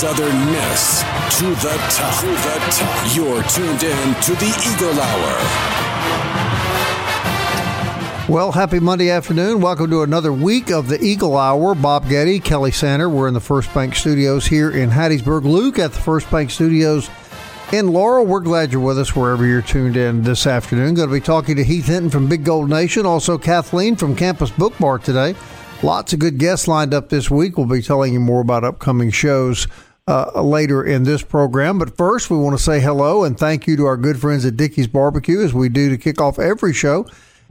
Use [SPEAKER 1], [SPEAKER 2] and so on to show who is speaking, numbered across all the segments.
[SPEAKER 1] Southern Miss to the top. To the top. You're tuned in to the Eagle Hour.
[SPEAKER 2] Well, happy Monday afternoon. Welcome to another week of the Eagle Hour. Bob Getty, Kelly Sander. We're in the First Bank Studios here in Hattiesburg. Luke at the First Bank Studios in Laurel. We're glad you're with us wherever you're tuned in this afternoon. Going to be talking to Heath Hinton from Big Gold Nation, also Kathleen from Campus Book today. Lots of good guests lined up this week. We'll be telling you more about upcoming shows uh, later in this program. But first, we want to say hello and thank you to our good friends at Dickey's Barbecue, as we do to kick off every show.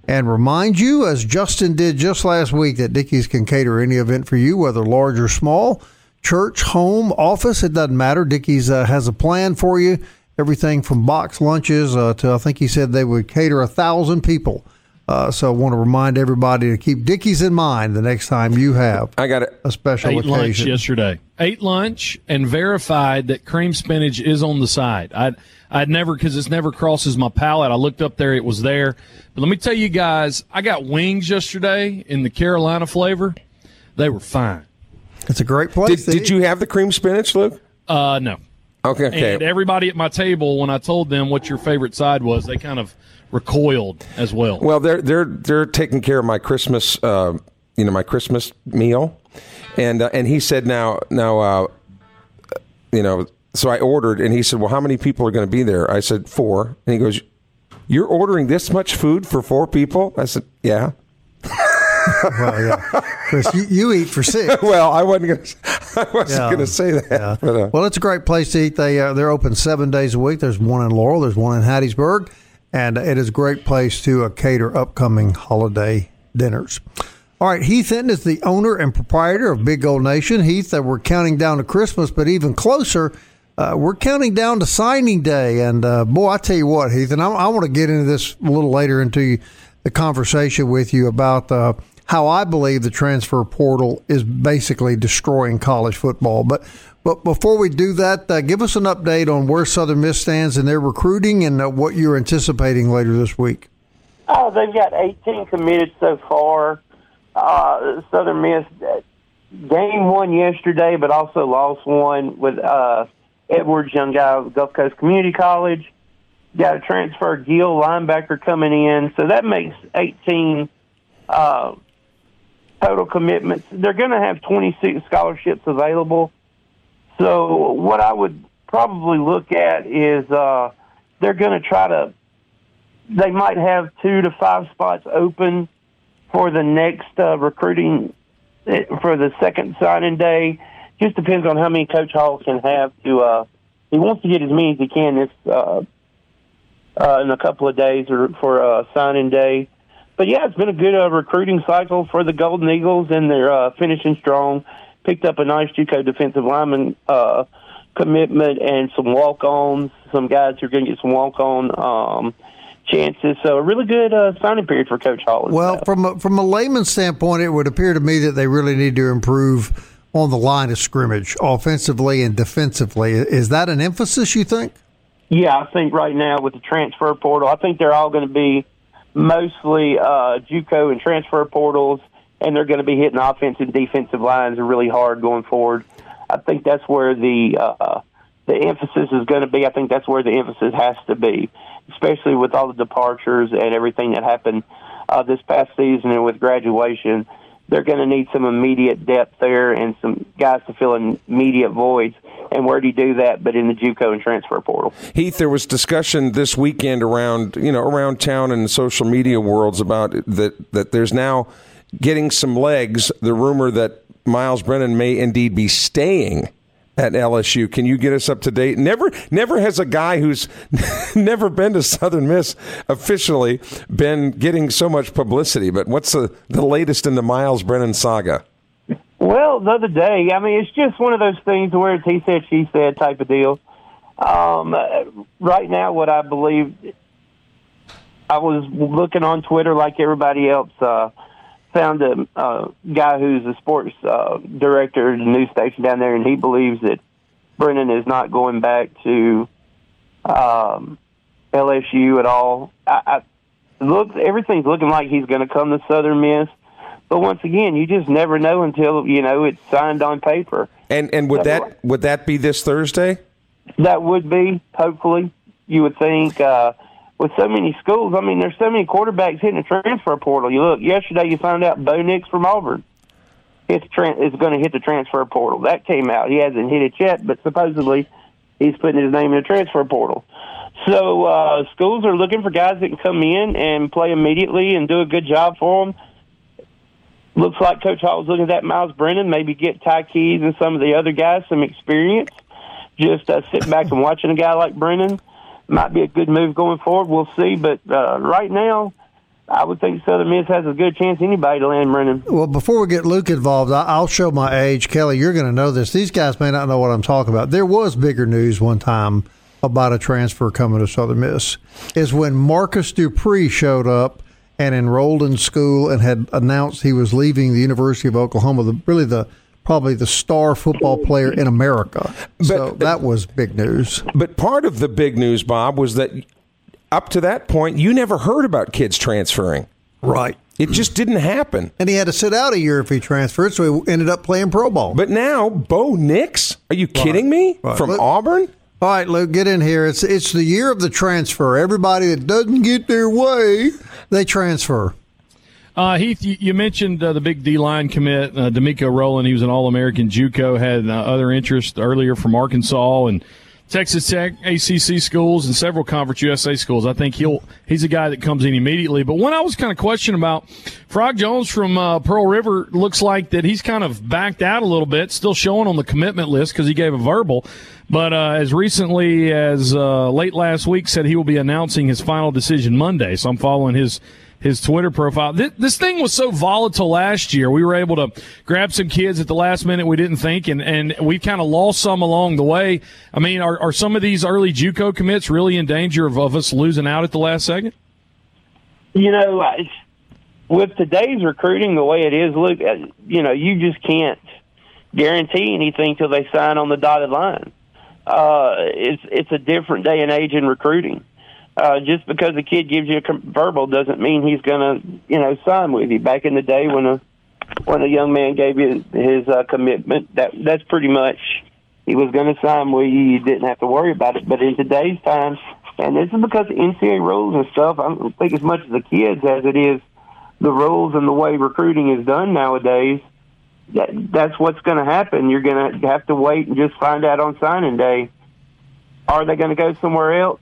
[SPEAKER 2] And remind you, as Justin did just last week, that Dickey's can cater any event for you, whether large or small, church, home, office, it doesn't matter. Dickey's uh, has a plan for you. Everything from box lunches uh, to, I think he said they would cater a thousand people. Uh, so I want to remind everybody to keep Dickey's in mind the next time you have
[SPEAKER 3] I got it.
[SPEAKER 2] a special
[SPEAKER 4] ate lunch
[SPEAKER 2] occasion.
[SPEAKER 4] yesterday. Ate lunch and verified that cream spinach is on the side. I I'd never because it's never crosses my palate. I looked up there, it was there. But let me tell you guys, I got wings yesterday in the Carolina flavor. They were fine.
[SPEAKER 2] It's a great place.
[SPEAKER 3] Did,
[SPEAKER 2] to
[SPEAKER 3] did
[SPEAKER 2] eat.
[SPEAKER 3] you have the cream spinach, Luke?
[SPEAKER 4] Uh, no.
[SPEAKER 3] Okay, okay.
[SPEAKER 4] And everybody at my table, when I told them what your favorite side was, they kind of recoiled as well.
[SPEAKER 3] Well, they're they're they're taking care of my Christmas, uh, you know, my Christmas meal, and uh, and he said now now, uh, you know, so I ordered, and he said, well, how many people are going to be there? I said four, and he goes, you're ordering this much food for four people? I said, yeah.
[SPEAKER 2] Well, yeah. Chris, you, you eat for six.
[SPEAKER 3] Well, I wasn't going to I wasn't
[SPEAKER 2] Yeah.
[SPEAKER 3] going to say that.
[SPEAKER 2] Yeah.
[SPEAKER 3] But, uh,
[SPEAKER 2] well, it's a great place to eat. They uh, they're open seven days a week. There's one in Laurel. There's one in Hattiesburg, and it is a great place to uh, cater upcoming holiday dinners. All right, Heath Hinton is the owner and proprietor of Big Gold Nation. Heath, uh, we're counting down to Christmas, but even closer, uh, we're counting down to signing day. And uh, boy, I tell you what, Heath, and I, I want to get into this a little later into the conversation with you about uh, how I believe the transfer portal is basically destroying college football. But but before we do that, uh, give us an update on where Southern Miss stands in their recruiting and uh, what you're anticipating later this week.
[SPEAKER 5] Oh, they've got 18 committed so far. Uh, Southern Miss uh, game one yesterday, but also lost one with uh, Edwards, young guy of Gulf Coast Community College. Got a transfer Gill linebacker coming in, so that makes 18 uh, total commitments. They're going to have 26 scholarships available. So what I would probably look at is uh, they're going to try to they might have two to five spots open for the next uh, recruiting eh, for the second signing day. Just depends on how many Coach Hall can have to. Uh, he wants to get as many as he can this uh, uh, in a couple of days or for uh, signing day. But yeah, it's been a good uh, recruiting cycle for the Golden Eagles, and they're uh, finishing strong. Picked up a nice JUCO defensive lineman uh, commitment and some walk-ons. Some guys who are going to get some walk-on um, chances. So a really good uh, signing period for Coach Hall.
[SPEAKER 2] Well,
[SPEAKER 5] staff.
[SPEAKER 2] from a, from a layman's standpoint, it would appear to me that they really need to improve on the line of scrimmage, offensively and defensively. Is that an emphasis you think?
[SPEAKER 5] Yeah, I think right now with the transfer portal, I think they're all going to be mostly uh, JUCO and transfer portals, and they're going to be hitting offensive defensive lines really hard going forward. I think that's where the uh, the emphasis is going to be. I think that's where the emphasis has to be, especially with all the departures and everything that happened uh, this past season and with graduation. They're going to need some immediate depth there and some guys to fill immediate voids. And where do you do that? But in the JUCO and transfer portal.
[SPEAKER 3] Heath, there was discussion this weekend around you know around town and social media worlds about that that there's now getting some legs. The rumor that Myles Brennan may indeed be staying at LSU. Can you get us up to date? Never, never has a guy who's never been to Southern Miss officially been getting so much publicity. But what's the, the latest in the Myles Brennan saga?
[SPEAKER 5] Well, the other day, I mean, it's just one of those things where it's he said, she said type of deal. Um, right now, what I believe, I was looking on Twitter like everybody else. Uh, found a, a guy who's a sports uh, director at a news station down there, and he believes that Brennan is not going back to um, LSU at all. I, I look, everything's looking like he's going to come to Southern Miss. But once again, you just never know until you know it's signed on paper.
[SPEAKER 3] And and would that would that be this Thursday?
[SPEAKER 5] That would be hopefully. You would think uh, with so many schools. I mean, there's so many quarterbacks hitting the transfer portal. You look yesterday, you found out Bo Nix from Auburn is is going to hit the transfer portal. That came out. He hasn't hit it yet, but supposedly he's putting his name in the transfer portal. So uh, schools are looking for guys that can come in and play immediately and do a good job for them looks like Coach Hall was looking at that Myles Brennan, maybe get Ty Keyes and some of the other guys some experience. Just uh, sitting back and watching a guy like Brennan might be a good move going forward. We'll see. But uh, right now, I would think Southern Miss has a good chance anybody to land Brennan.
[SPEAKER 2] Well, before we get Luke involved, I'll show my age. Kelly, you're going to know this. These guys may not know what I'm talking about. There was bigger news one time about a transfer coming to Southern Miss. Is when Marcus Dupree showed up and enrolled in school and had announced he was leaving the University of Oklahoma, the, really the probably the star football player in America. But, so that was big news.
[SPEAKER 3] But part of the big news, Bob, was that up to that point, you never heard about kids transferring.
[SPEAKER 2] Right.
[SPEAKER 3] It just didn't happen.
[SPEAKER 2] And he had to sit out a year if he transferred, so he ended up playing pro ball.
[SPEAKER 3] But now, Bo Nix? Are you kidding right. me? Right. From Auburn?
[SPEAKER 2] All right, Luke, get in here. It's it's the year of the transfer. Everybody that doesn't get their way they transfer?
[SPEAKER 4] Uh, Heath, you, you mentioned uh, the big D line commit, uh, DeMeco Rowland. He was an All American JUCO. Had uh, other interest earlier from Arkansas and Texas Tech, ACC schools, and several Conference USA schools. I think he'll he's a guy that comes in immediately. But one I was kind of questioning about, Frog Jones from uh, Pearl River looks like that he's kind of backed out a little bit, still showing on the commitment list because he gave a verbal. But uh, as recently as uh, late last week, said he will be announcing his final decision Monday. So I'm following his his Twitter profile. This, this, thing was so volatile last year. We were able to grab some kids at the last minute we didn't think, and, and we've kind of lost some along the way. I mean, are, are some of these early JUCO commits really in danger of, of us losing out at the last second?
[SPEAKER 5] You know, with today's recruiting the way it is, look, uh, you know, you just can't guarantee anything till they sign on the dotted line. Uh, it's it's a different day and age in recruiting. Uh, just because a kid gives you a verbal doesn't mean he's going to, you know, sign with you. Back in the day when a when a young man gave you his uh, commitment, that that's pretty much he was going to sign with you. You didn't have to worry about it. But in today's time, and this is because of NCAA rules and stuff. I don't think as much as the kids as it is the rules and the way recruiting is done nowadays. That that's what's going to happen. You're going to have to wait and just find out on signing day. Are they going to go somewhere else?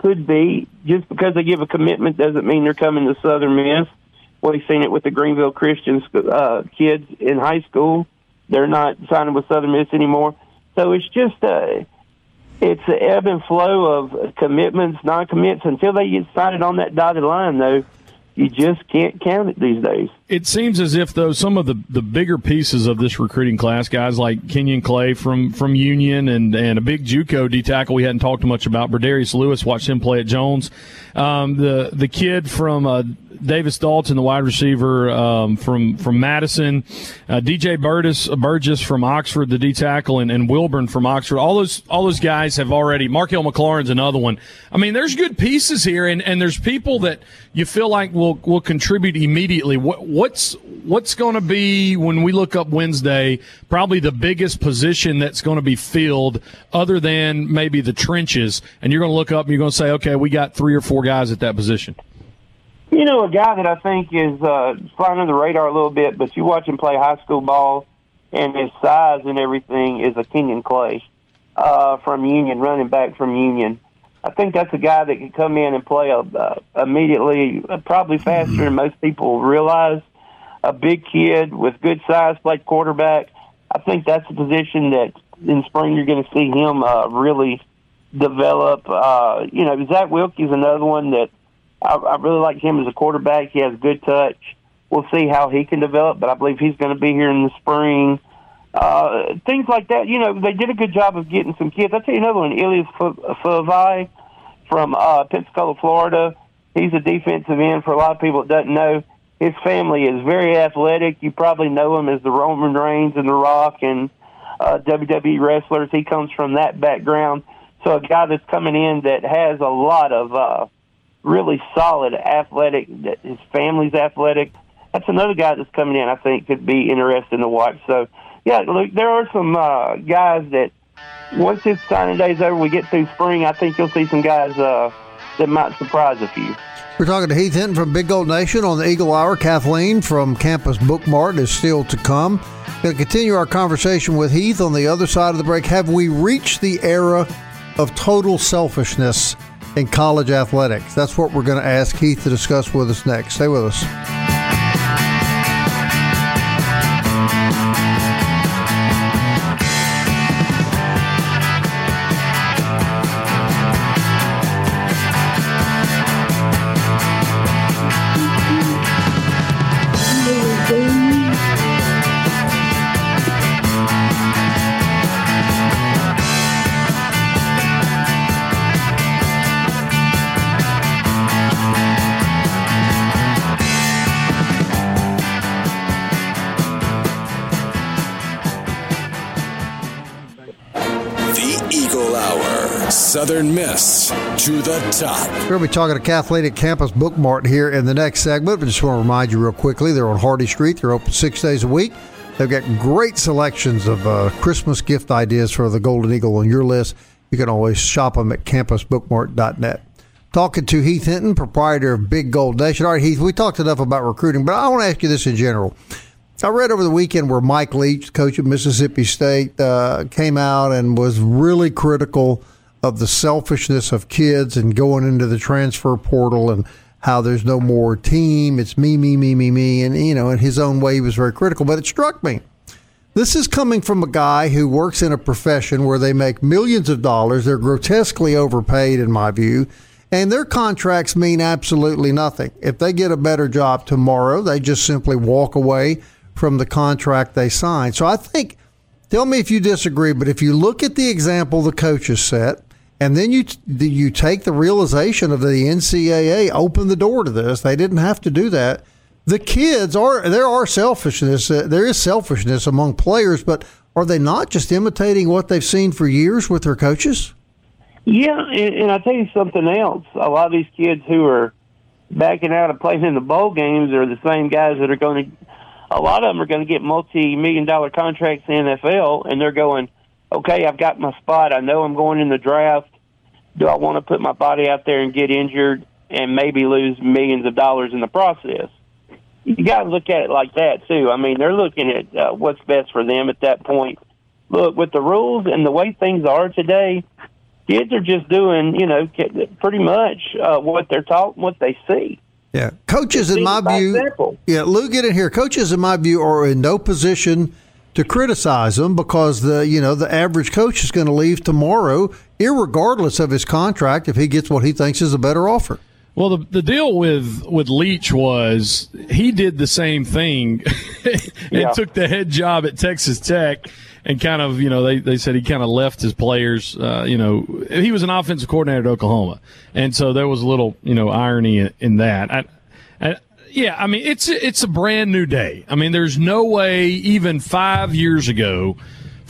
[SPEAKER 5] Could be. Just because they give a commitment doesn't mean they're coming to Southern Miss. We've seen it with the Greenville Christian uh, kids in high school. They're not signing with Southern Miss anymore. So it's just a, it's an ebb and flow of commitments, non-commits until they get signed on that dotted line. Though you just can't count it these days.
[SPEAKER 4] It seems as if though some of the, the bigger pieces of this recruiting class, guys like Kenyon Clay from, from Union and, and a big JUCO D tackle we hadn't talked much about, Bradarius Lewis, watched him play at Jones. Um, the the kid from uh, Davis Dalton, the wide receiver um, from from Madison, uh, DJ Burgess, Burgess from Oxford, the D tackle, and, and Wilburn from Oxford. All those all those guys have already. Markel McLaurin's another one. I mean, there's good pieces here, and, and there's people that you feel like will will contribute immediately. What what's what's going to be when we look up Wednesday? Probably the biggest position that's going to be filled, other than maybe the trenches. And you're going to look up and you're going to say, okay, we got three or four guys at that position.
[SPEAKER 5] You know, a guy that I think is uh, flying under the radar a little bit, but you watch him play high school ball, and his size and everything is a Kenyon Clay uh, from Union, running back from Union. I think that's a guy that can come in and play uh, immediately, uh, probably faster than most people realize. A big kid with good size, play quarterback. I think that's a position that in spring you're going to see him uh, really develop. Uh, you know, Zach Wilkie is another one that I, I really like him as a quarterback. He has good touch. We'll see how he can develop, but I believe he's going to be here in the spring. Uh, things like that. You know, they did a good job of getting some kids. I'll tell you another one, Elias Favai from uh, Pensacola, Florida. He's a defensive end for a lot of people that doesn't know. His family is very athletic. You probably know him as the Roman Reigns and The Rock and uh, WWE wrestlers. He comes from that background. So a guy that's coming in that has a lot of uh, really solid athletic. His family's athletic. That's another guy that's coming in. I think could be interesting to watch. So yeah, look, there are some uh, guys that once his signing day's over, we get through spring. I think you'll see some guys uh, that might surprise a few.
[SPEAKER 2] We're talking to Heath Hinton from Big Gold Nation on the Eagle Hour. Kathleen from Campus Bookmart is still to come. Going to continue our conversation with Heath on the other side of the break. Have we reached the era of total selfishness in college athletics? That's what we're going to ask Heath to discuss with us next. Stay with us.
[SPEAKER 1] To the top.
[SPEAKER 2] We're going to be talking to at Campus Bookmart here in the next segment. But just want to remind you real quickly they're on Hardy Street. They're open six days a week. They've got great selections of uh, Christmas gift ideas for the Golden Eagle on your list. You can always shop them at campusbookmart.net. Talking to Heath Hinton, proprietor of Big Gold Nation. All right, Heath, we talked enough about recruiting, but I want to ask you this in general. I read over the weekend where Mike Leach, coach of Mississippi State, uh, came out and was really critical of the selfishness of kids and going into the transfer portal and how there's no more team. It's me, me, me, me, me. And, you know, in his own way, he was very critical. But it struck me. This is coming from a guy who works in a profession where they make millions of dollars. They're grotesquely overpaid, in my view, and their contracts mean absolutely nothing. If they get a better job tomorrow, they just simply walk away from the contract they signed. So I think, tell me if you disagree, but if you look at the example the coaches set, and then you you take the realization of the NCAA opened the door to this. They didn't have to do that. The kids are there are selfishness. Uh, there is selfishness among players, but are they not just imitating what they've seen for years with their coaches?
[SPEAKER 5] Yeah, and, and I'll tell you something else. A lot of these kids who are backing out of playing in the bowl games are the same guys that are going to. A lot of them are going to get multi-million dollar contracts in the NFL, and they're going okay, I've got my spot. I know I'm going in the draft. Do I want to put my body out there and get injured and maybe lose millions of dollars in the process? You got to look at it like that too. I mean, they're looking at uh, what's best for them at that point. Look, with the rules and the way things are today, kids are just doing, you know, pretty much uh, what they're taught, and what they see.
[SPEAKER 2] Yeah, coaches, in my view, example. yeah, Lou, get in here. Coaches, in my view, are in no position to criticize him because the you know the average coach is going to leave tomorrow, regardless of his contract, if he gets what he thinks is a better offer.
[SPEAKER 4] Well, the, the deal with, with Leach was he did the same thing and yeah. took the head job at Texas Tech and kind of, you know, they, they said he kind of left his players, uh, you know, he was an offensive coordinator at Oklahoma. And so there was a little, you know, irony in, in that. I, I, yeah, I mean it's it's a brand new day. I mean, there's no way even five years ago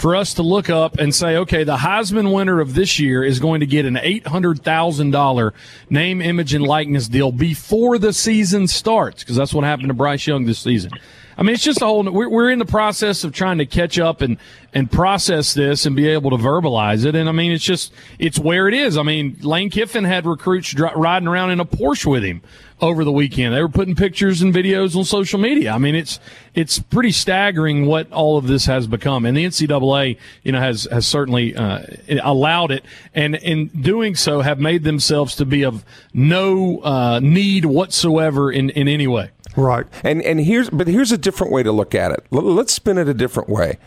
[SPEAKER 4] for us to look up and say, okay, the Heisman winner of this year is going to get an eight hundred thousand dollar name, image, and likeness deal before the season starts because that's what happened to Bryce Young this season. I mean, it's just a whole. We're, we're in the process of trying to catch up and and process this and be able to verbalize it. And I mean, it's just it's where it is. I mean, Lane Kiffin had recruits riding around in a Porsche with him over the weekend. They were putting pictures and videos on social media. I mean, it's it's pretty staggering what all of this has become, and the NCAA, you know, has has certainly uh, allowed it, and in doing so, have made themselves to be of no uh, need whatsoever in in any way.
[SPEAKER 2] Right.
[SPEAKER 3] And and here's but here's a different way to look at it. Let's spin it a different way.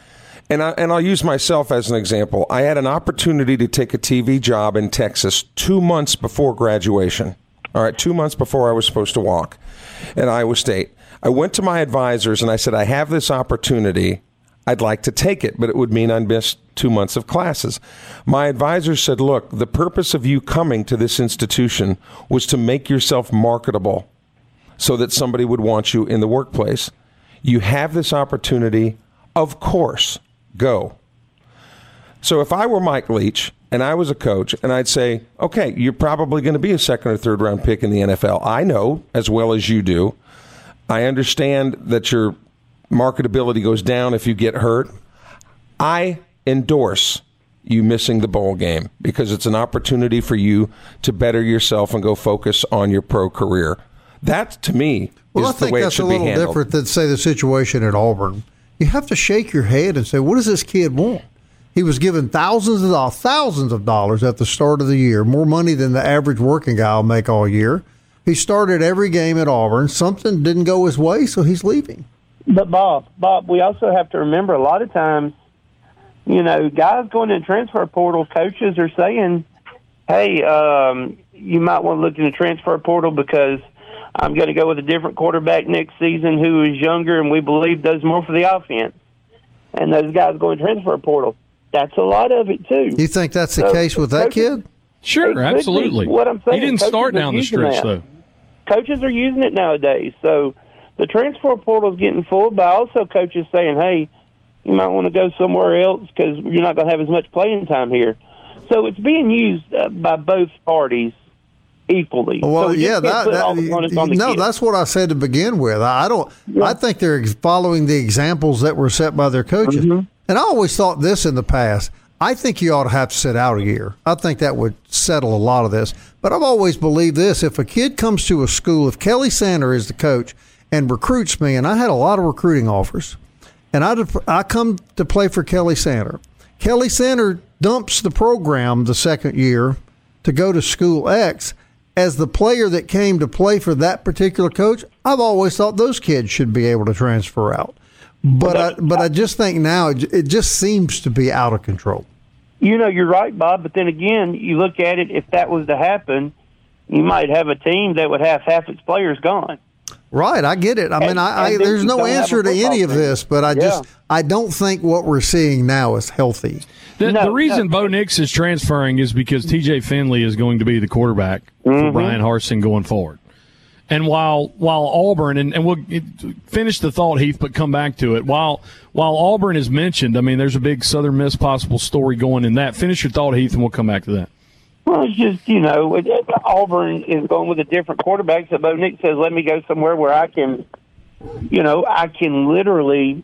[SPEAKER 3] And I, and I'll use myself as an example. I had an opportunity to take a TV job in Texas two months before graduation. All right, two months before I was supposed to walk at Iowa State. I went to my advisors and I said, I have this opportunity. I'd like to take it, but it would mean I'd miss two months of classes. My advisor said, Look, the purpose of you coming to this institution was to make yourself marketable so that somebody would want you in the workplace. You have this opportunity, of course, go. So if I were Mike Leach and I was a coach and I'd say, okay, you're probably going to be a second or third round pick in the NFL. I know as well as you do. I understand that your marketability goes down if you get hurt. I endorse you missing the bowl game because it's an opportunity for you to better yourself and go focus on your pro career. That to me
[SPEAKER 2] well,
[SPEAKER 3] is
[SPEAKER 2] I think
[SPEAKER 3] the way
[SPEAKER 2] that's
[SPEAKER 3] it should
[SPEAKER 2] a
[SPEAKER 3] be
[SPEAKER 2] little
[SPEAKER 3] handled.
[SPEAKER 2] different than say the situation at Auburn. You have to shake your head and say, "What does this kid want?" He was given thousands of dollars, thousands of dollars at the start of the year, more money than the average working guy will make all year. He started every game at Auburn. Something didn't go his way, so he's leaving.
[SPEAKER 5] But Bob, Bob, we also have to remember a lot of times, you know, guys going in transfer portal, coaches are saying, "Hey, um, you might want to look in the transfer portal because I'm going to go with a different quarterback next season who is younger and we believe does more for the offense." And those guys go in transfer portal. That's a lot of it too.
[SPEAKER 2] You think that's the
[SPEAKER 5] So,
[SPEAKER 2] case with that
[SPEAKER 5] coaches-
[SPEAKER 2] kid?
[SPEAKER 4] Sure,
[SPEAKER 5] It could be.
[SPEAKER 4] absolutely.
[SPEAKER 5] What I'm saying,
[SPEAKER 4] he didn't
[SPEAKER 5] coaches
[SPEAKER 4] start
[SPEAKER 5] are
[SPEAKER 4] down the
[SPEAKER 5] using
[SPEAKER 4] stretch
[SPEAKER 5] that.
[SPEAKER 4] though.
[SPEAKER 5] coaches are using it nowadays. So the transfer portal is getting full, but also coaches saying, "Hey, you might want to go somewhere else because you're not going to have as much playing time here." So it's being used uh, by both parties equally. so
[SPEAKER 2] Well,
[SPEAKER 5] we
[SPEAKER 2] yeah, that, that
[SPEAKER 5] all the onus on the
[SPEAKER 2] no,
[SPEAKER 5] kids.
[SPEAKER 2] that's what I said to begin with. I don't. I think they're following the examples that were set by their coaches.
[SPEAKER 5] Mm-hmm.
[SPEAKER 2] And I always thought this in the past. I think you ought to have to sit out a year. I think that would settle a lot of this. But I've always believed this: if a kid comes to a school, if Kelly Sander is the coach and recruits me, and I had a lot of recruiting offers, and I I come to play for Kelly Sander. Kelly Sander dumps the program the second year to go to school X. As the player that came to play for that particular coach, I've always thought those kids should be able to transfer out. But I, but I just think now it, it just seems to be out of control.
[SPEAKER 5] You know, you're right, Bob. But then again, you look at it. If that was to happen, you might have a team that would have half its players gone.
[SPEAKER 2] Right, I get it. I mean, I, I there's no
[SPEAKER 5] don't have a
[SPEAKER 2] answer to any of this, but I just I don't think what we're seeing now is healthy.
[SPEAKER 4] The,
[SPEAKER 5] No,
[SPEAKER 4] the reason
[SPEAKER 5] no.
[SPEAKER 4] Bo Nix is transferring is because T.J. Finley is going to be the quarterback
[SPEAKER 5] Mm-hmm.
[SPEAKER 4] for Bryan Harsin going forward. And while while Auburn and, and we'll finish the thought, Heath, but come back to it. While while Auburn is mentioned, I mean, there's a big Southern Miss possible story going in that. Finish your thought, Heath, and we'll come back to that.
[SPEAKER 5] Well, it's just you know, Auburn is going with a different quarterback. So Bo Nix says, "Let me go somewhere where I can, you know, I can literally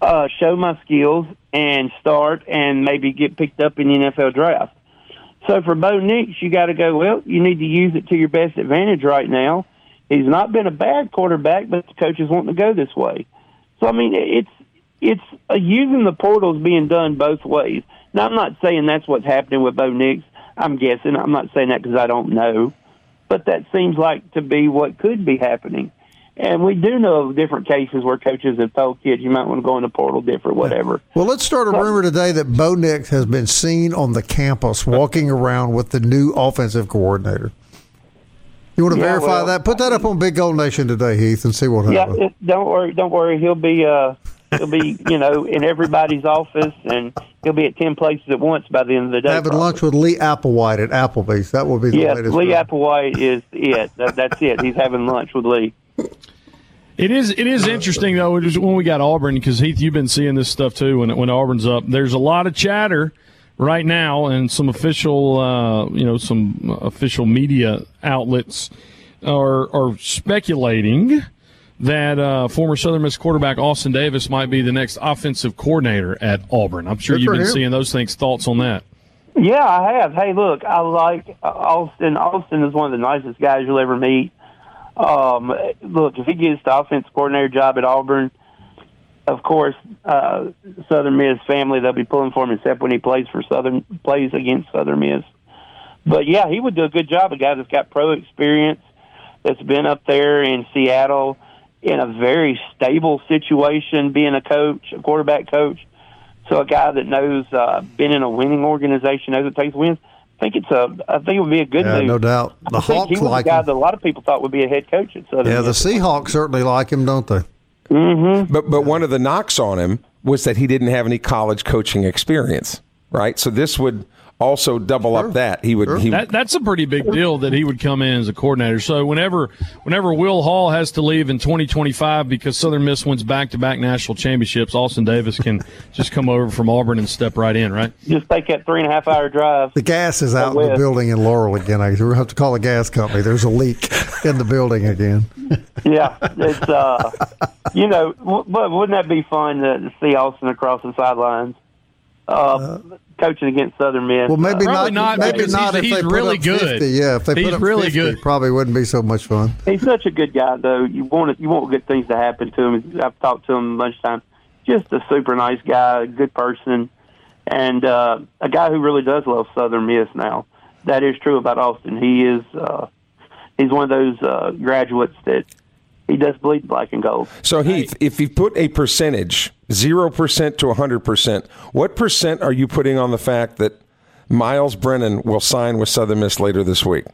[SPEAKER 5] uh, show my skills and start and maybe get picked up in the NFL draft." So for Bo Nix, you got to go. Well, you need to use it to your best advantage right now. He's not been a bad quarterback, but the coaches want to go this way. So I mean, it's it's uh, using the portals being done both ways. Now, I'm not saying that's what's happening with Bo Nix. I'm guessing. I'm not saying that because I don't know, but that seems like to be what could be happening. And we do know of different cases where coaches have told kids you might want to go in the portal, different, whatever.
[SPEAKER 2] Well, let's start a rumor today that Bo Nix has been seen on the campus walking around with the new offensive coordinator. You want to
[SPEAKER 5] Yeah,
[SPEAKER 2] verify
[SPEAKER 5] well-
[SPEAKER 2] that? Put that up on Big Gold Nation today, Heath, and see what
[SPEAKER 5] Yeah,
[SPEAKER 2] happens.
[SPEAKER 5] it, don't worry, don't worry. He'll be uh, he'll be you know in everybody's office, and he'll be at ten places at once by the end of the day.
[SPEAKER 2] Having
[SPEAKER 5] probably.
[SPEAKER 2] lunch with Lee Applewhite at Applebee's. That will be the
[SPEAKER 5] Yes,
[SPEAKER 2] latest.
[SPEAKER 5] Lee. Applewhite is it. That, that's it. He's having lunch with Lee.
[SPEAKER 4] It is it is interesting though it when we got Auburn because Heath you've been seeing this stuff too when when Auburn's up. There's a lot of chatter right now and some official uh, you know some official media outlets are are speculating that uh, former Southern Miss quarterback Austin Davis might be the next offensive coordinator at Auburn. I'm sure
[SPEAKER 2] Good
[SPEAKER 4] you've been
[SPEAKER 2] him.
[SPEAKER 4] seeing those things. Thoughts on that?
[SPEAKER 5] Yeah, I have. Hey, look, I like uh, Austin. Austin is one of the nicest guys you'll ever meet. Um, look, if he gets the offense coordinator job at Auburn, of course, uh, Southern Miss family they'll be pulling for him, except when he plays for Southern plays against Southern Miss. But yeah, he would do a good job. A guy that's got pro experience, that's been up there in Seattle in a very stable situation, being a coach, a quarterback coach. So a guy that knows, uh, been in a winning organization, knows it takes wins. I think it's a. I think it would be a good
[SPEAKER 2] Yeah,
[SPEAKER 5] move.
[SPEAKER 2] no doubt. The
[SPEAKER 5] I think
[SPEAKER 2] Hawks
[SPEAKER 5] he was
[SPEAKER 2] like
[SPEAKER 5] a guy
[SPEAKER 2] him.
[SPEAKER 5] that a lot of people thought would be a head coach at Southern.
[SPEAKER 2] Yeah, the
[SPEAKER 5] Miss.
[SPEAKER 2] Seahawks certainly like him, don't they? Mm-hmm.
[SPEAKER 3] But but one of the knocks on him was that he didn't have any college coaching experience, right? So this would also double up that he would he
[SPEAKER 4] That, that's a pretty big deal that he would come in as a coordinator. So whenever whenever Will Hall has to leave in 2025 because Southern Miss wins back to back national championships, Austin Davis can just come over from Auburn and step right in, right?
[SPEAKER 5] Just take that three and a half hour drive.
[SPEAKER 2] The gas is out in the building in Laurel again. I we have to call a gas company. There's a leak in the building again.
[SPEAKER 5] Yeah, it's uh, you know, w- but wouldn't that be fun to, to see Austin across the sidelines, uh, coaching against Southern Miss?
[SPEAKER 2] Well, maybe
[SPEAKER 4] Probably
[SPEAKER 2] not.
[SPEAKER 4] not,
[SPEAKER 2] maybe
[SPEAKER 4] because
[SPEAKER 2] not
[SPEAKER 4] he's-
[SPEAKER 2] if they
[SPEAKER 4] he's
[SPEAKER 2] put
[SPEAKER 4] really
[SPEAKER 2] up
[SPEAKER 4] good.
[SPEAKER 2] 50. Yeah, if they
[SPEAKER 4] He's
[SPEAKER 2] put up
[SPEAKER 4] really
[SPEAKER 2] 50,
[SPEAKER 4] good.
[SPEAKER 2] probably wouldn't be so much fun.
[SPEAKER 5] he's such a good guy, though. You want it, you want good things to happen to him. I've talked to him a bunch of times. Just a super nice guy, a good person, and uh, a guy who really does love Southern Miss. Now, that is true about Austin. He is uh, he's one of those uh, graduates that he does bleed black and gold.
[SPEAKER 3] So Heath, if you put a percentage, zero percent to hundred percent, what percent are you putting on the fact that Myles Brennan will sign with Southern Miss later this week?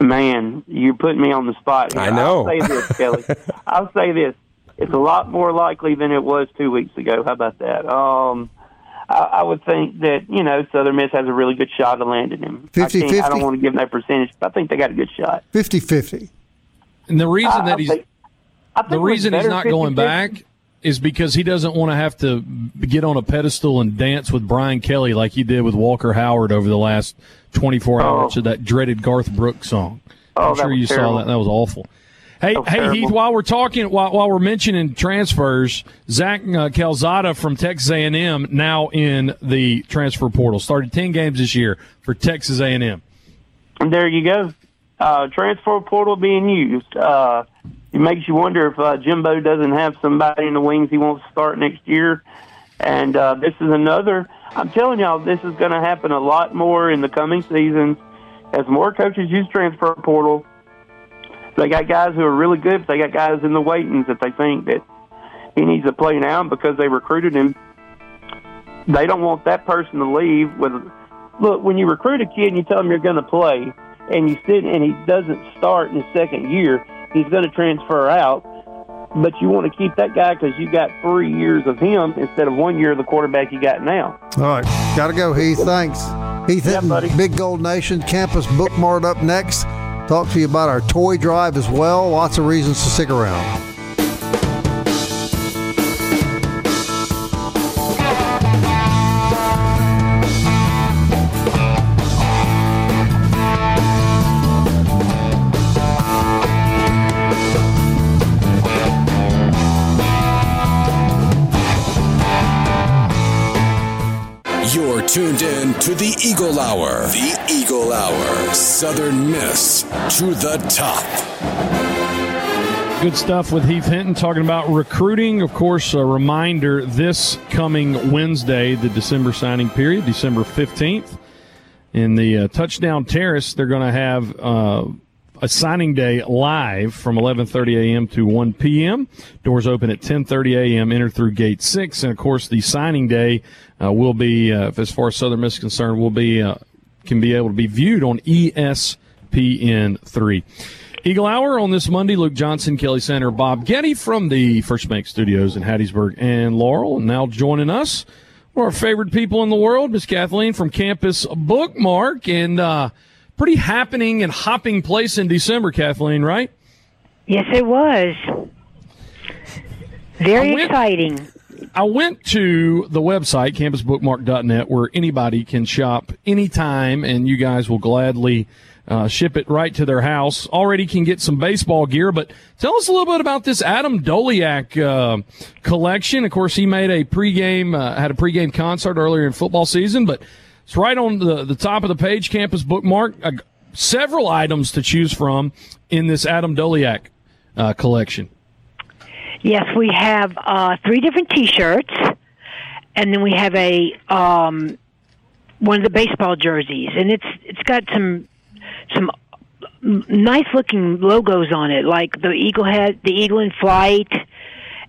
[SPEAKER 5] Man, you're putting me on the spot. Here.
[SPEAKER 3] I know.
[SPEAKER 5] I'll say this, Kelly. I'll say this. It's a lot more likely than it was two weeks ago. How about that? Um, I, I would think that you know Southern Miss has a really good shot of landing him. I,
[SPEAKER 2] 50-50?
[SPEAKER 5] can't- I don't want to give them that percentage, but I think they got a good shot.
[SPEAKER 2] 50 50.
[SPEAKER 4] And the reason
[SPEAKER 5] I- I
[SPEAKER 4] that he's
[SPEAKER 5] think- I think
[SPEAKER 4] the reason he's
[SPEAKER 5] better
[SPEAKER 4] not going
[SPEAKER 5] 50-50.
[SPEAKER 4] back is because he doesn't want to have to get on a pedestal and dance with Brian Kelly like he did with Walker Howard over the last 24 hours of that dreaded Garth Brooks song.
[SPEAKER 5] Oh,
[SPEAKER 4] I'm sure you
[SPEAKER 5] terrible.
[SPEAKER 4] saw that. That was awful. Hey, hey,
[SPEAKER 5] terrible.
[SPEAKER 4] Heath. While we're talking, while, while we're mentioning transfers, Zach uh, Calzada from Texas A&M now in the transfer portal. Started ten games this year for Texas A&M.
[SPEAKER 5] There you go. Uh, transfer portal being used. Uh, it makes you wonder if uh, Jimbo doesn't have somebody in the wings he wants to start next year. And uh, this is another. I'm telling y'all, this is going to happen a lot more in the coming seasons as more coaches use transfer portal. They got guys who are really good, they got guys in the waitings that they think that he needs to play now because they recruited him. They don't want that person to leave with look, when you recruit a kid and you tell him you're going to play, and you sit and he doesn't start in his second year, he's going to transfer out. But you want to keep that guy because you got three years of him instead of one year of the quarterback you got now.
[SPEAKER 2] All right. Got to go, Heath. Thanks. Heath
[SPEAKER 5] Yeah, buddy.
[SPEAKER 2] Big Gold Nation, Campus Bookmart up next. Talk to you about our toy drive as well. Lots of reasons to stick around.
[SPEAKER 1] Tuned in to the Eagle Hour. The Eagle Hour. Southern Miss to the top.
[SPEAKER 4] Good stuff with Heath Hinton talking about recruiting. Of course, a reminder this coming Wednesday, the December signing period, December 15th, in the uh, Touchdown Terrace, they're going to have uh, a signing day live from 11:30 a.m. to 1 p.m. Doors open at 10:30 a.m. Enter through Gate Six, and of course, the signing day uh, will be, uh, as far as Southern Miss is concerned, will be uh, can be able to be viewed on ESPN three. Eagle Hour on this Monday. Luke Johnson, Kelly Sander, Bob Getty from the First Bank Studios in Hattiesburg and Laurel. And now joining us, one of our favorite people in the world, Miss Kathleen from Campus Bookmart, and uh, pretty happening and hopping place in December. Kathleen, right?
[SPEAKER 6] Yes, it was. Very
[SPEAKER 4] I went-
[SPEAKER 6] exciting.
[SPEAKER 4] I went to the website, campusbookmart.net, where anybody can shop anytime, and you guys will gladly uh, ship it right to their house. Already can get some baseball gear, but tell us a little bit about this Adam Doleac uh, collection. Of course, he made a pregame, uh, had a pregame concert earlier in football season, but it's right on the, the top of the page, Campus Bookmart. Uh, several items to choose from in this Adam Doleac uh, collection.
[SPEAKER 6] Yes, we have uh, three different T-shirts, and then we have a um, one of the baseball jerseys, and it's it's got some some nice looking logos on it, like the eagle head, the eagle in flight,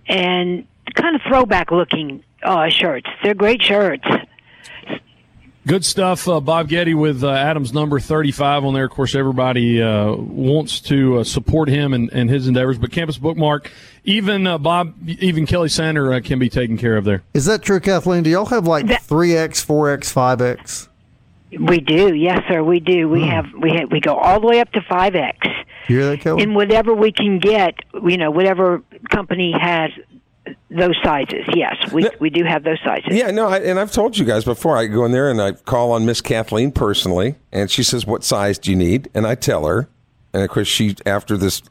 [SPEAKER 6] and kind of throwback looking. uh, shirts. They're great shirts.
[SPEAKER 4] Good stuff, uh, Bob Getty with uh, Adam's number 35 on there. Of course, everybody uh, wants to uh, support him and, and his endeavors, but Campus Bookmart, even uh, Bob, even Kelly Sander uh, can be taken care of there.
[SPEAKER 2] Is that true, Kathleen? Do y'all have like
[SPEAKER 6] That-
[SPEAKER 2] 3X, 4X, 5X?
[SPEAKER 6] We do, yes, sir. We do. We have we have, we go all the way up to five X,
[SPEAKER 2] You hear that, Kelly?
[SPEAKER 6] and whatever we can get, you know, whatever company has those sizes. Yes, we we do have those sizes.
[SPEAKER 3] Yeah, no, I, and I've told you guys before. I go in there and I call on Miss Kathleen personally, and she says, "What size do you need?" And I tell her, and of course, she after this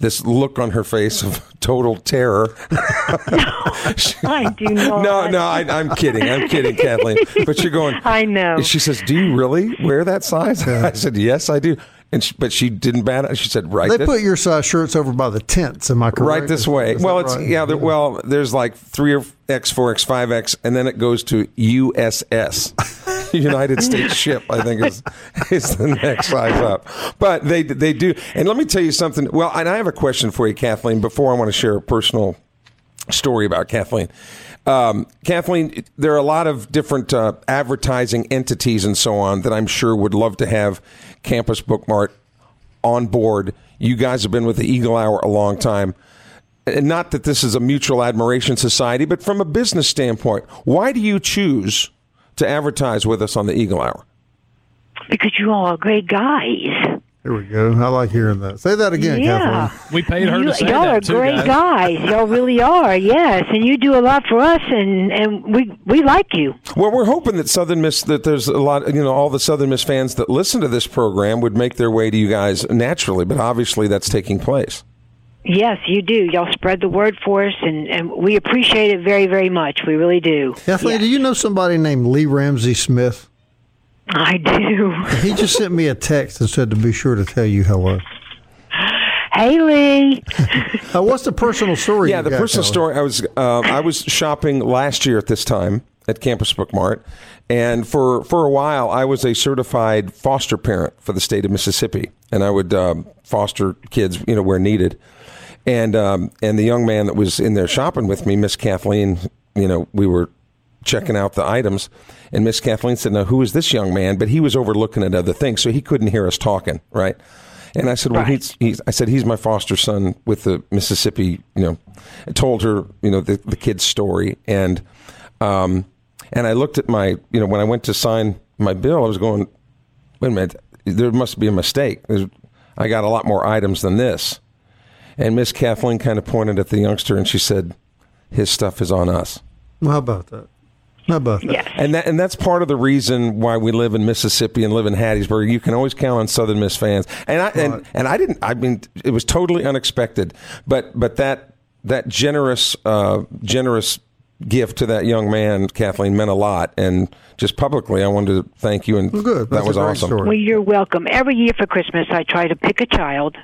[SPEAKER 3] this look on her face of total terror.
[SPEAKER 6] I do not.
[SPEAKER 3] No, no, I, I'm kidding. I'm kidding, Kathleen. But you're going.
[SPEAKER 6] I know.
[SPEAKER 3] She says, "Do you really wear that size?" I said, "Yes, I do." And she, but she didn't bat it. She said, "Right."
[SPEAKER 2] they
[SPEAKER 3] this-
[SPEAKER 2] put your size shirts over by the tents. Am I correct?
[SPEAKER 3] right this way.
[SPEAKER 2] is
[SPEAKER 3] Well, it's
[SPEAKER 2] right?
[SPEAKER 3] yeah. There, well, there's like three or X, four X, five X, and then it goes to USS. United States ship, I think is is the next size up. But they they do, and let me tell you something. Well, and I have a question for you, Kathleen. Before I want to share a personal story about Kathleen. Um, Kathleen, there are a lot of different uh, advertising entities and so on that I'm sure would love to have Campus Bookmart on board. You guys have been with the Eagle Hour a long time. And not that this is a mutual admiration society, but from a business standpoint, why do you choose to advertise with us on the Eagle Hour?
[SPEAKER 6] because you all are great guys.
[SPEAKER 2] Here we go. I like hearing that. Say that again,
[SPEAKER 6] yeah.
[SPEAKER 2] Kathleen.
[SPEAKER 4] We paid her
[SPEAKER 6] you,
[SPEAKER 4] to say that.
[SPEAKER 6] y'all are
[SPEAKER 4] too,
[SPEAKER 6] great
[SPEAKER 4] guys.
[SPEAKER 6] guys. Y'all really are. Yes, and you do a lot for us, and and we we like you.
[SPEAKER 3] Well, we're hoping that Southern Miss, that there's a lot, you know, all the Southern Miss fans that listen to this program would make their way to you guys naturally, but obviously that's taking place.
[SPEAKER 6] Yes, you do. Y'all spread the word for us, and and we appreciate it very very much. We really do.
[SPEAKER 2] Kathleen,
[SPEAKER 6] Yes.
[SPEAKER 2] do you know somebody named Lee Ramsey Smith?
[SPEAKER 6] I do.
[SPEAKER 2] He just sent me a text and said to be sure to tell you hello.
[SPEAKER 6] Hey, Lee.
[SPEAKER 2] Uh, what's the personal story?
[SPEAKER 3] Yeah,
[SPEAKER 2] you
[SPEAKER 3] the
[SPEAKER 2] got,
[SPEAKER 3] personal
[SPEAKER 2] Kelly?
[SPEAKER 3] story. I was uh, I was shopping last year at this time at Campus Book Mart, and for for a while I was a certified foster parent for the state of Mississippi, and I would um, foster kids, you know, where needed. And um, and the young man that was in there shopping with me, Miss Kathleen, you know, we were checking out the items, and Miss Kathleen said, "Now, who is this young man?" But he was overlooking at other things, so he couldn't hear us talking, right? And I said, "Well,
[SPEAKER 6] Right.
[SPEAKER 3] he's, he's." I said, "He's my foster son with the Mississippi." You know, I told her, you know, the, the kid's story, and um, and I looked at my, you know, when I went to sign my bill, I was going, "Wait a minute, there must be a mistake. There's, I got a lot more items than this." And Miss Kathleen kind of pointed at the youngster, and she said, "His stuff is on us."
[SPEAKER 2] Well, how about that? How about that?
[SPEAKER 6] Yes.
[SPEAKER 3] And that and that's part of the reason why we live in Mississippi and live in Hattiesburg. You can always count on Southern Miss fans. And I and, and I didn't I mean it was totally unexpected. But but that that generous uh, generous gift to that young man, Kathleen, meant a lot. And just publicly I wanted to thank you and
[SPEAKER 2] Well, good. That's
[SPEAKER 3] that was awesome.
[SPEAKER 2] story.
[SPEAKER 6] Well, you're welcome. Every year for Christmas, I try to pick a child,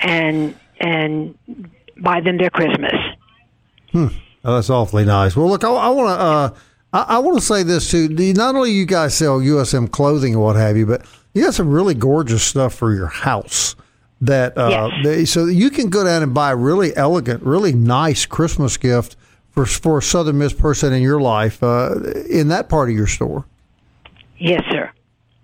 [SPEAKER 6] and and buy them their Christmas.
[SPEAKER 2] Oh, that's awfully nice. Well, look, I, I want to. Uh, I, I want to say this too. Not only you guys sell USM clothing and what have you, but you got some really gorgeous stuff for your house. That uh,
[SPEAKER 6] Yes.
[SPEAKER 2] they, so you can go down and buy a really elegant, really nice Christmas gift for for a Southern Miss person in your life uh, in that part of your store.
[SPEAKER 6] Yes, sir.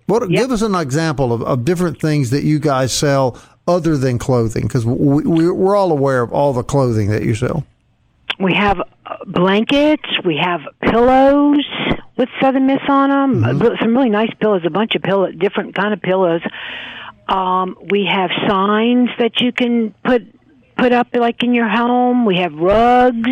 [SPEAKER 2] What give us an example of, of different things that you guys sell other than clothing? Because we, we, we're all aware of all the clothing that you sell.
[SPEAKER 6] We have blankets. We have pillows with Southern Miss on them.
[SPEAKER 2] Mm-hmm.
[SPEAKER 6] Some really nice pillows. A bunch of pillow, different kind of pillows. Um, we have signs that you can put put up like in your home. We have rugs.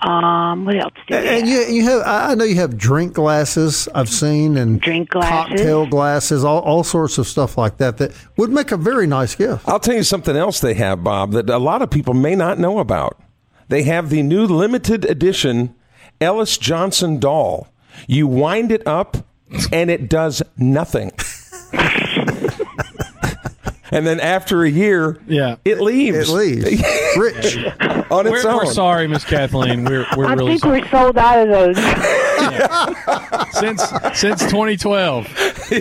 [SPEAKER 6] Um, what else do we
[SPEAKER 2] And you, you have, I I know you have drink glasses. I've seen and
[SPEAKER 6] Drink glasses.
[SPEAKER 2] cocktail glasses, all, all sorts of stuff like that. That would make a very nice gift.
[SPEAKER 3] I'll tell you something else they have, Bob, that a lot of people may not know about. They have the new limited edition Ellis Johnson doll. You wind it up and it does nothing. and then after a year,
[SPEAKER 4] Yeah.
[SPEAKER 3] it leaves.
[SPEAKER 2] It leaves rich.
[SPEAKER 3] on its
[SPEAKER 4] We're,
[SPEAKER 3] own.
[SPEAKER 4] we're sorry, Miss Kathleen. We're, we're
[SPEAKER 6] I
[SPEAKER 4] really
[SPEAKER 6] think
[SPEAKER 4] sorry.
[SPEAKER 6] we're sold out of those.
[SPEAKER 4] since since 2012.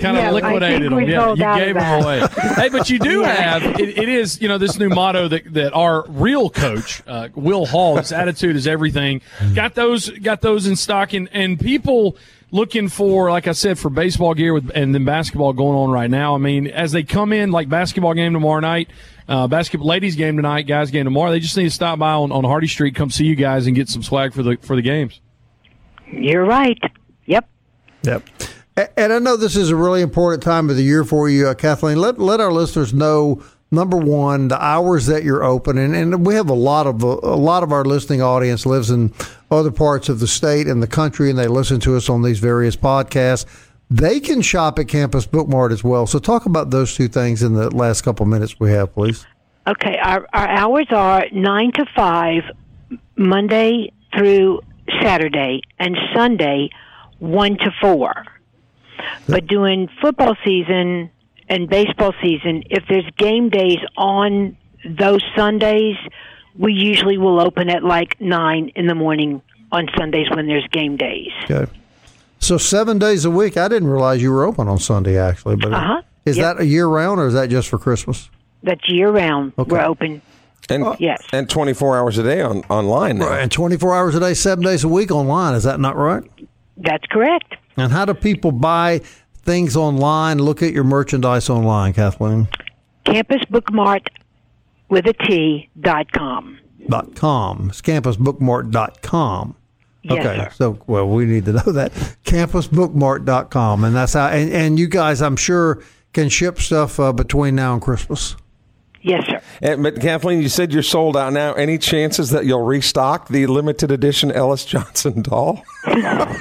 [SPEAKER 4] kind of liquidated them. Yeah, you gave them away. hey, but you do have it, it is you know this new motto that that our real coach uh, Will Hall, his attitude is everything. Got those got those in stock, and and people looking for like I said for baseball gear with and then basketball going on right now. I mean, as they come in, like basketball game tomorrow night. Uh, basketball ladies game tonight, guys game tomorrow. They just need to stop by on, on Hardy Street, come see you guys, and get some swag for the for the games.
[SPEAKER 6] You're right. Yep.
[SPEAKER 2] Yep. And I know this is a really important time of the year for you, uh, Kathleen. Let let our listeners know number one the hours that you're open, and, and we have a lot of uh, a lot of our listening audience lives in other parts of the state and the country, and they listen to us on these various podcasts. They can shop at Campus Bookmart as well. So talk about those two things in the last couple minutes we have, please.
[SPEAKER 6] Okay, our, our hours are 9 to 5, Monday through Saturday, and Sunday, 1 to 4. But during football season and baseball season, if there's game days on those Sundays, we usually will open at like 9 in the morning on Sundays when there's game days.
[SPEAKER 2] Okay. So seven days a week. I didn't realize you were open on Sunday, actually. But
[SPEAKER 6] Uh-huh.
[SPEAKER 2] is
[SPEAKER 6] Yep.
[SPEAKER 2] that a year round or is that just for Christmas?
[SPEAKER 6] That's year round.
[SPEAKER 2] Okay.
[SPEAKER 6] We're open.
[SPEAKER 3] And
[SPEAKER 6] Yes.
[SPEAKER 3] and 24 hours a day on online now.
[SPEAKER 2] And 24 hours a day, seven days a week online. Is that not right?
[SPEAKER 6] That's correct.
[SPEAKER 2] And how do people buy things online? Look at your merchandise online, Kathleen.
[SPEAKER 6] Campusbookmart with a T dot com.
[SPEAKER 2] Dot com. It's campusbookmart.com.
[SPEAKER 6] Yes,
[SPEAKER 2] okay.
[SPEAKER 6] sir.
[SPEAKER 2] So, well, we need to know that. Campusbookmart.com. And that's how, and, and you guys, I'm sure, can ship stuff uh, between now and Christmas.
[SPEAKER 6] Yes, sir.
[SPEAKER 3] And, but Kathleen, you said you're sold out now. Any chances that you'll restock the limited edition Ellis Johnson doll?
[SPEAKER 6] I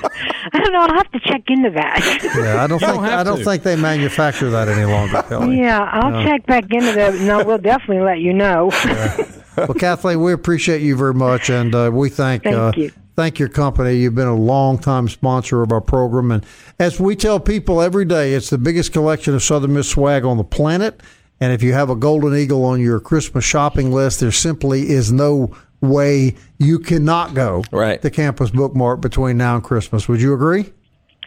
[SPEAKER 6] don't know. I'll have to check into that.
[SPEAKER 2] Yeah, I don't think
[SPEAKER 4] don't
[SPEAKER 2] I don't
[SPEAKER 4] to.
[SPEAKER 2] think they manufacture that any longer. Kelly.
[SPEAKER 6] Yeah, I'll check back into that. No, we'll definitely let you know.
[SPEAKER 2] Well, Kathleen, we appreciate you very much, and uh, we thank
[SPEAKER 6] Thank
[SPEAKER 2] uh,
[SPEAKER 6] you.
[SPEAKER 2] thank your company. You've been a long time sponsor of our program, and as we tell people every day, it's the biggest collection of Southern Miss swag on the planet. And if you have a Golden Eagle on your Christmas shopping list, there simply is no way you cannot go
[SPEAKER 3] Right.
[SPEAKER 2] to Campus Bookmart between now and Christmas. Would you agree?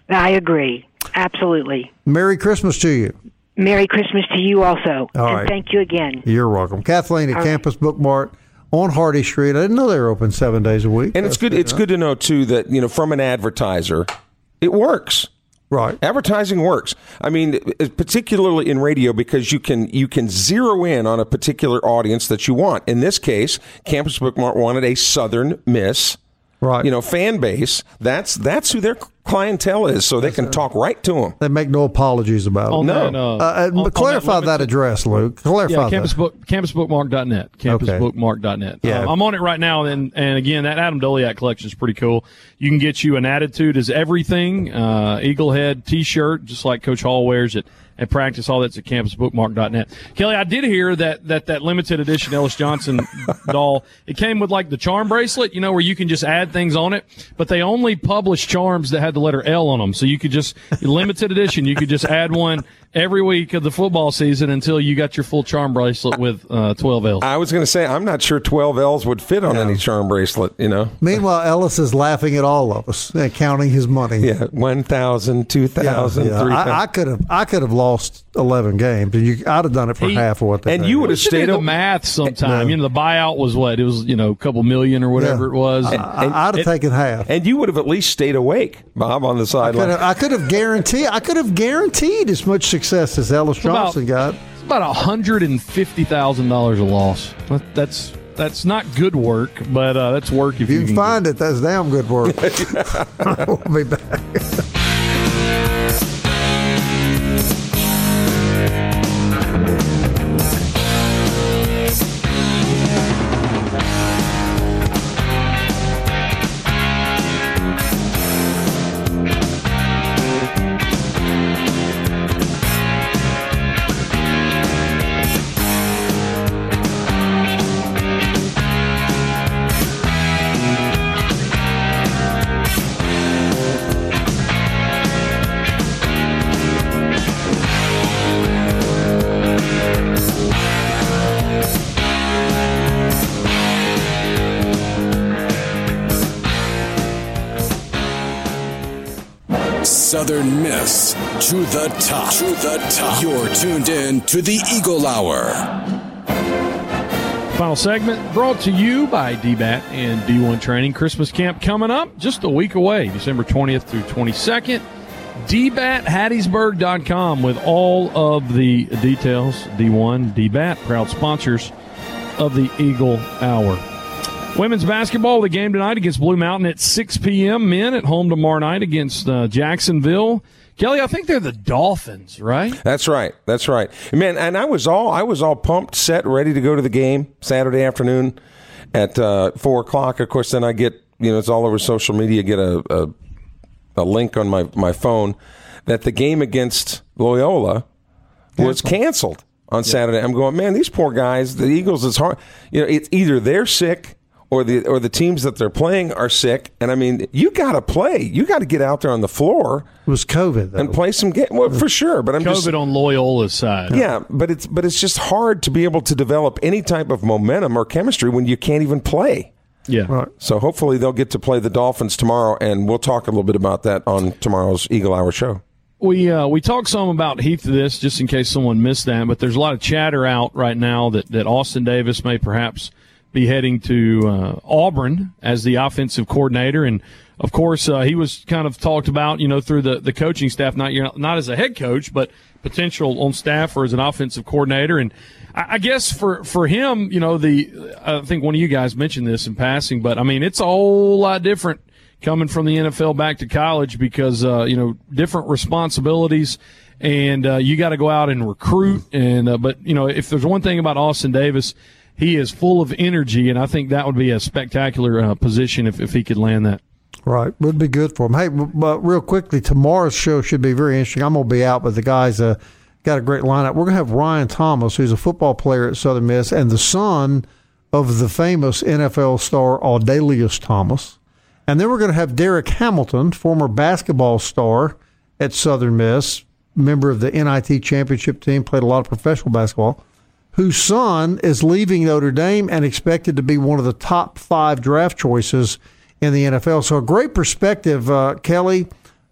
[SPEAKER 6] I agree. Absolutely.
[SPEAKER 2] Merry Christmas to you.
[SPEAKER 6] Merry Christmas to you also.
[SPEAKER 2] All
[SPEAKER 6] and
[SPEAKER 2] right.
[SPEAKER 6] thank you again.
[SPEAKER 2] You're welcome, Kathleen at
[SPEAKER 6] All right.
[SPEAKER 2] Campus Bookmart on Hardy Street. I didn't know they were open seven days a week.
[SPEAKER 3] And it's
[SPEAKER 2] That's
[SPEAKER 3] good. It's good to know too that you know from an advertiser, it works.
[SPEAKER 2] Right?
[SPEAKER 3] Advertising works. I mean, uh, particularly in radio because you can you can zero in on a particular audience that you want. In this case, Campus Bookmart wanted a Southern Miss,
[SPEAKER 2] Right.
[SPEAKER 3] you know, fan base. That's that's who their clientele is, so they can talk right to them.
[SPEAKER 2] They make no apologies about it.
[SPEAKER 4] On
[SPEAKER 3] No.
[SPEAKER 4] that, uh,
[SPEAKER 2] Uh, uh,
[SPEAKER 4] on- on
[SPEAKER 2] but clarify that,
[SPEAKER 4] limited-
[SPEAKER 2] address, Luke. Clarify
[SPEAKER 4] Yeah,
[SPEAKER 2] that.
[SPEAKER 4] campus book, campusbookmart.net. Campusbookmart.net.
[SPEAKER 2] Yeah.
[SPEAKER 4] Um, I'm on it right now, and and again, that Adam Doleac collection is pretty cool. You can get you an attitude is everything, uh, eagle head T-shirt, just like Coach Hall wears it at practice. All that's at campusbookmart.net. Kelly, I did hear that that that limited edition Ellis Johnson doll. It came with like the charm bracelet, you know, where you can just add things on it, but they only published charms that had the letter L on them, so you could just limited edition. You could just add one every week of the football season until you got your full charm bracelet with uh, 12 L's.
[SPEAKER 3] I was going to say I'm not sure 12 L's would fit on any charm bracelet. You know,
[SPEAKER 2] Meanwhile, Ellis is laughing at all of us, uh, counting his money.
[SPEAKER 3] yeah, 1,000, 2,000,
[SPEAKER 2] Yeah,
[SPEAKER 3] 3,000.
[SPEAKER 2] I, I could have, I could have lost eleven games, and you, I'd have done it for
[SPEAKER 4] He-
[SPEAKER 2] half of what they.
[SPEAKER 3] and
[SPEAKER 2] paid.
[SPEAKER 3] you would have
[SPEAKER 4] We should do
[SPEAKER 3] stayed
[SPEAKER 4] the
[SPEAKER 3] up-
[SPEAKER 4] math sometime.
[SPEAKER 2] No.
[SPEAKER 4] You know, the buyout was what? It was, you know, a couple million or whatever
[SPEAKER 2] Yeah.
[SPEAKER 4] it was.
[SPEAKER 2] I, I'd have taken half.
[SPEAKER 3] and you would have at least stayed awake, Bob, on the
[SPEAKER 2] I could
[SPEAKER 3] sideline.
[SPEAKER 2] have, I could have guaranteed, I could have guaranteed as much success as Ellis
[SPEAKER 4] about-
[SPEAKER 2] Johnson got.
[SPEAKER 4] It's about hundred and fifty thousand dollars a loss. That's that's not good work, but uh, that's work if
[SPEAKER 2] If
[SPEAKER 4] you,
[SPEAKER 2] you can find it, that's damn good work. we'll be back.
[SPEAKER 1] To the top. To the top. You're tuned in to the Eagle Hour.
[SPEAKER 4] Final segment brought to you by DBAT and D1 Training. Christmas camp coming up just a week away, December 20th through 22nd. DBATHattiesburg.com with all of the details. D1, DBAT, proud sponsors of the Eagle Hour. Women's basketball, the game tonight against Blue Mountain at 6 p.m. Men at home tomorrow night against uh, Jacksonville. Kelly, I think they're the Dolphins, right?
[SPEAKER 3] That's right. That's right, man. And I was all I was all pumped, set, ready to go to the game Saturday afternoon at uh, four o'clock. Of course, then I get you know it's all over social media. Get a, a a link on my my phone that the game against Loyola was canceled on Saturday. I'm going, man, these poor guys. The Eagles. It's hard. You know, it's either they're sick or the or the teams that they're playing are sick. And I mean, you got to play. You got to get out there on the floor
[SPEAKER 2] It was COVID, though.
[SPEAKER 3] and play some game. Well, for sure. But I'm just
[SPEAKER 4] COVID on Loyola's side.
[SPEAKER 3] yeah, but it's but it's just hard to be able to develop any type of momentum or chemistry when you can't even play.
[SPEAKER 4] Yeah.
[SPEAKER 2] Right.
[SPEAKER 3] So hopefully they'll get to play the Dolphins tomorrow, and we'll talk a little bit about that on tomorrow's Eagle Hour show.
[SPEAKER 4] We uh, we talked some about Heath this just in case someone missed that, but there's a lot of chatter out right now that, that Austin Davis may perhaps be heading to uh, Auburn as the offensive coordinator, and of course uh, he was kind of talked about, you know, through the, the coaching staff, not not, not as a head coach, but potential on staff or as an offensive coordinator, and I, I guess for for him, you know, the I think one of you guys mentioned this in passing, but I mean it's a whole lot different coming from the NFL back to college because uh, you know different responsibilities. And uh, you got to go out and recruit. And uh, but you know if there's one thing about Austin Davis he is full of energy and I think that would be a spectacular uh, position if, if he could land that
[SPEAKER 2] Right, would be good for him. Hey, but real quickly, tomorrow's show should be very interesting. I'm gonna be out, but the guys uh, got a great lineup. We're gonna have Ryan Thomas, who's a football player at Southern Miss, and the son of the famous NFL star Adalius Thomas. And then we're going to have Derek Hamilton, former basketball star at Southern Miss, member of the NIT championship team, played a lot of professional basketball, whose son is leaving Notre Dame and expected to be one of the top five draft choices in the NFL. So, a great perspective, uh, Kelly.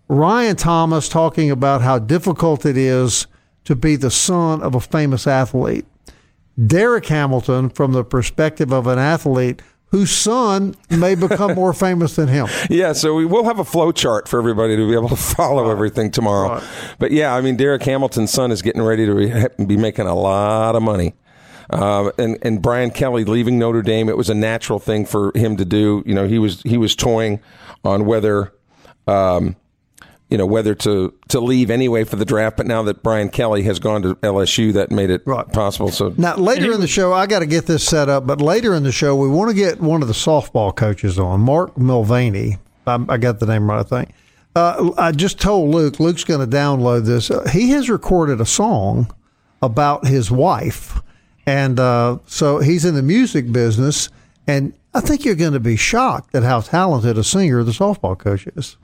[SPEAKER 2] Ryan Thomas talking about how difficult it is to be the son of a famous athlete. Derek Hamilton from the perspective of an athlete whose son may become more famous than him.
[SPEAKER 3] Yeah, so we will have a flow chart for everybody to be able to follow everything tomorrow.
[SPEAKER 2] Right.
[SPEAKER 3] But yeah, I mean, Derek Hamilton's son is getting ready to be, be making a lot of money. Uh, and and Brian Kelly leaving Notre Dame, it was a natural thing for him to do. You know, he was he was toying on whether, um, you know, whether to to leave anyway for the draft. But now that Brian Kelly has gone to LSU, that made it
[SPEAKER 2] Right.
[SPEAKER 3] possible. So
[SPEAKER 2] Now, later in the show, I got to get this set up, but later in the show, we want to get one of the softball coaches on, Mark Mulvaney. I, I got the name right, I think. Uh, I just told Luke, Luke's going to download this. Uh, he has recorded a song about his wife. And uh, so he's in the music business. And I think you're going to be shocked at how talented a singer the softball coach is.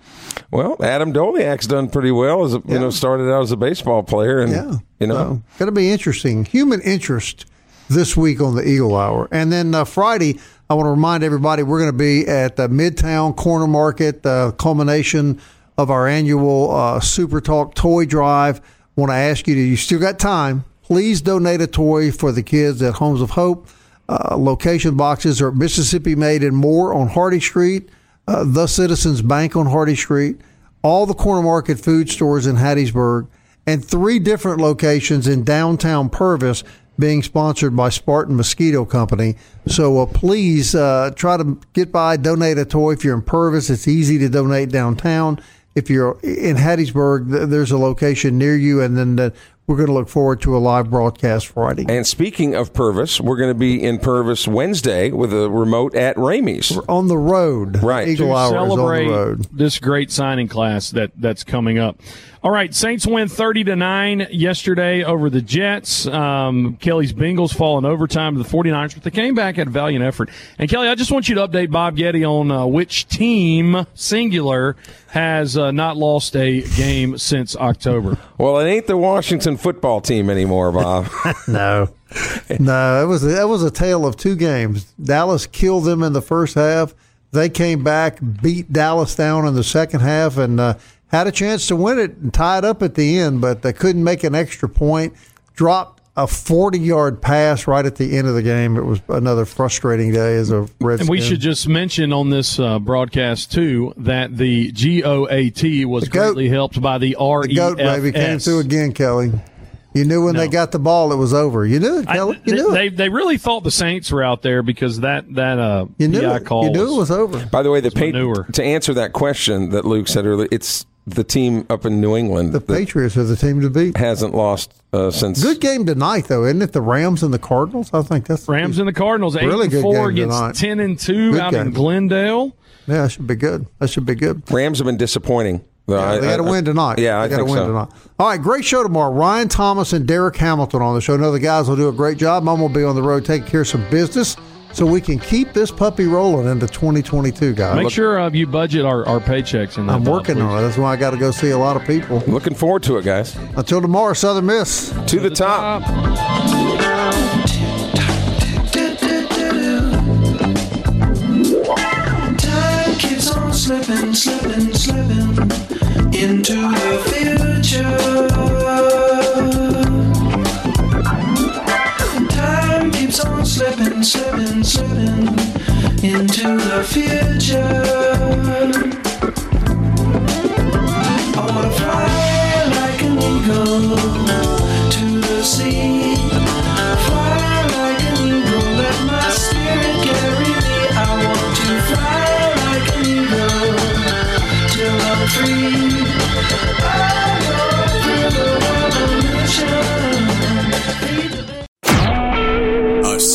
[SPEAKER 3] well, Adam Doleac's done pretty well as a, you know started out as a baseball player, and
[SPEAKER 2] Yeah.
[SPEAKER 3] you know.
[SPEAKER 2] So, going to be interesting. Human interest this week on the Eagle Hour. And then uh, Friday, I want to remind everybody we're going to be at the Midtown Corner Market, the culmination of our annual uh, Super Talk Toy Drive. want to ask you, do you still got time? Please donate a toy for the kids at Homes of Hope. Uh, location boxes are Mississippi Made and more on Hardy Street, uh, the Citizens Bank on Hardy Street, all the corner market food stores in Hattiesburg, and three different locations in downtown Purvis being sponsored by Spartan Mosquito Company. So uh, please uh, try to get by, donate a toy. If you're in Purvis, it's easy to donate downtown. If you're in Hattiesburg, there's a location near you, and then uh, we're going to look forward to a live broadcast Friday.
[SPEAKER 3] And speaking of Purvis, we're going to be in Purvis Wednesday with a remote at Ramey's.
[SPEAKER 2] We're on the road.
[SPEAKER 3] Right.
[SPEAKER 2] Eagle
[SPEAKER 4] to
[SPEAKER 2] Hour is on the road.
[SPEAKER 4] this great signing class that that's coming up. All right, Saints win thirty to nine yesterday over the Jets. Um, Kelly's Bengals fall in overtime to the 49ers, but they came back at a valiant effort. And Kelly, I just want you to update Bob Getty on uh, which team singular has uh, not lost a game since October.
[SPEAKER 3] Well, it ain't the Washington football team anymore, Bob.
[SPEAKER 2] No, no, it was that was a tale of two games. Dallas killed them in the first half. They came back, beat Dallas down in the second half, and uh, had a chance to win it and tie it up at the end, but they couldn't make an extra point. Dropped a 40 yard pass right at the end of the game. It was another frustrating day as a Redskin.
[SPEAKER 4] And we should just mention on this uh, broadcast too that the GOAT was
[SPEAKER 2] The goat.
[SPEAKER 4] greatly helped by the REFS.
[SPEAKER 2] the goat baby came through again, Kelly. You knew when they got the ball, it was over. You knew it,
[SPEAKER 4] I-
[SPEAKER 2] Kelly. you
[SPEAKER 4] they,
[SPEAKER 2] knew
[SPEAKER 4] they,
[SPEAKER 2] it.
[SPEAKER 4] they they really thought the Saints were out there because that that uh,
[SPEAKER 2] You knew
[SPEAKER 4] PI
[SPEAKER 2] it.
[SPEAKER 4] call
[SPEAKER 2] You knew it was over.
[SPEAKER 3] By the way, the
[SPEAKER 4] manure.
[SPEAKER 3] pa- to answer that question that Luke said earlier, it's the team up in New England
[SPEAKER 2] The Patriots are the team to beat.
[SPEAKER 3] hasn't lost uh, since.
[SPEAKER 2] Good game tonight, though, isn't it? The Rams and the Cardinals. I think that's
[SPEAKER 4] Rams and the Cardinals eight
[SPEAKER 2] Really
[SPEAKER 4] and
[SPEAKER 2] good
[SPEAKER 4] four
[SPEAKER 2] game
[SPEAKER 4] against
[SPEAKER 2] tonight.
[SPEAKER 4] ten and two
[SPEAKER 2] Good
[SPEAKER 4] out in. Glendale.
[SPEAKER 2] Yeah, that should be good. That should be good.
[SPEAKER 3] Rams have been disappointing. though.
[SPEAKER 2] Yeah,
[SPEAKER 3] I-
[SPEAKER 2] they got to win tonight.
[SPEAKER 3] Yeah, I
[SPEAKER 2] got to win
[SPEAKER 3] so.
[SPEAKER 2] tonight. All right, great show tomorrow. Ryan Thomas and Derek Hamilton on the show. Know the guys will do a great job. Mom will be on the road taking care of some business, so we can keep this puppy rolling into 2022, guys.
[SPEAKER 4] Make sure uh, you budget our, our paychecks. In that
[SPEAKER 2] I'm
[SPEAKER 4] Bob,
[SPEAKER 2] working
[SPEAKER 4] please.
[SPEAKER 2] on it. That's why I got to go see a lot of people.
[SPEAKER 3] Looking forward to it, guys.
[SPEAKER 2] Until tomorrow, Southern Miss.
[SPEAKER 3] To the top.
[SPEAKER 7] Time keeps on slipping, slipping, slipping into the future. Slipping, slipping, slipping into the future. I wanna fly like an eagle to the sea.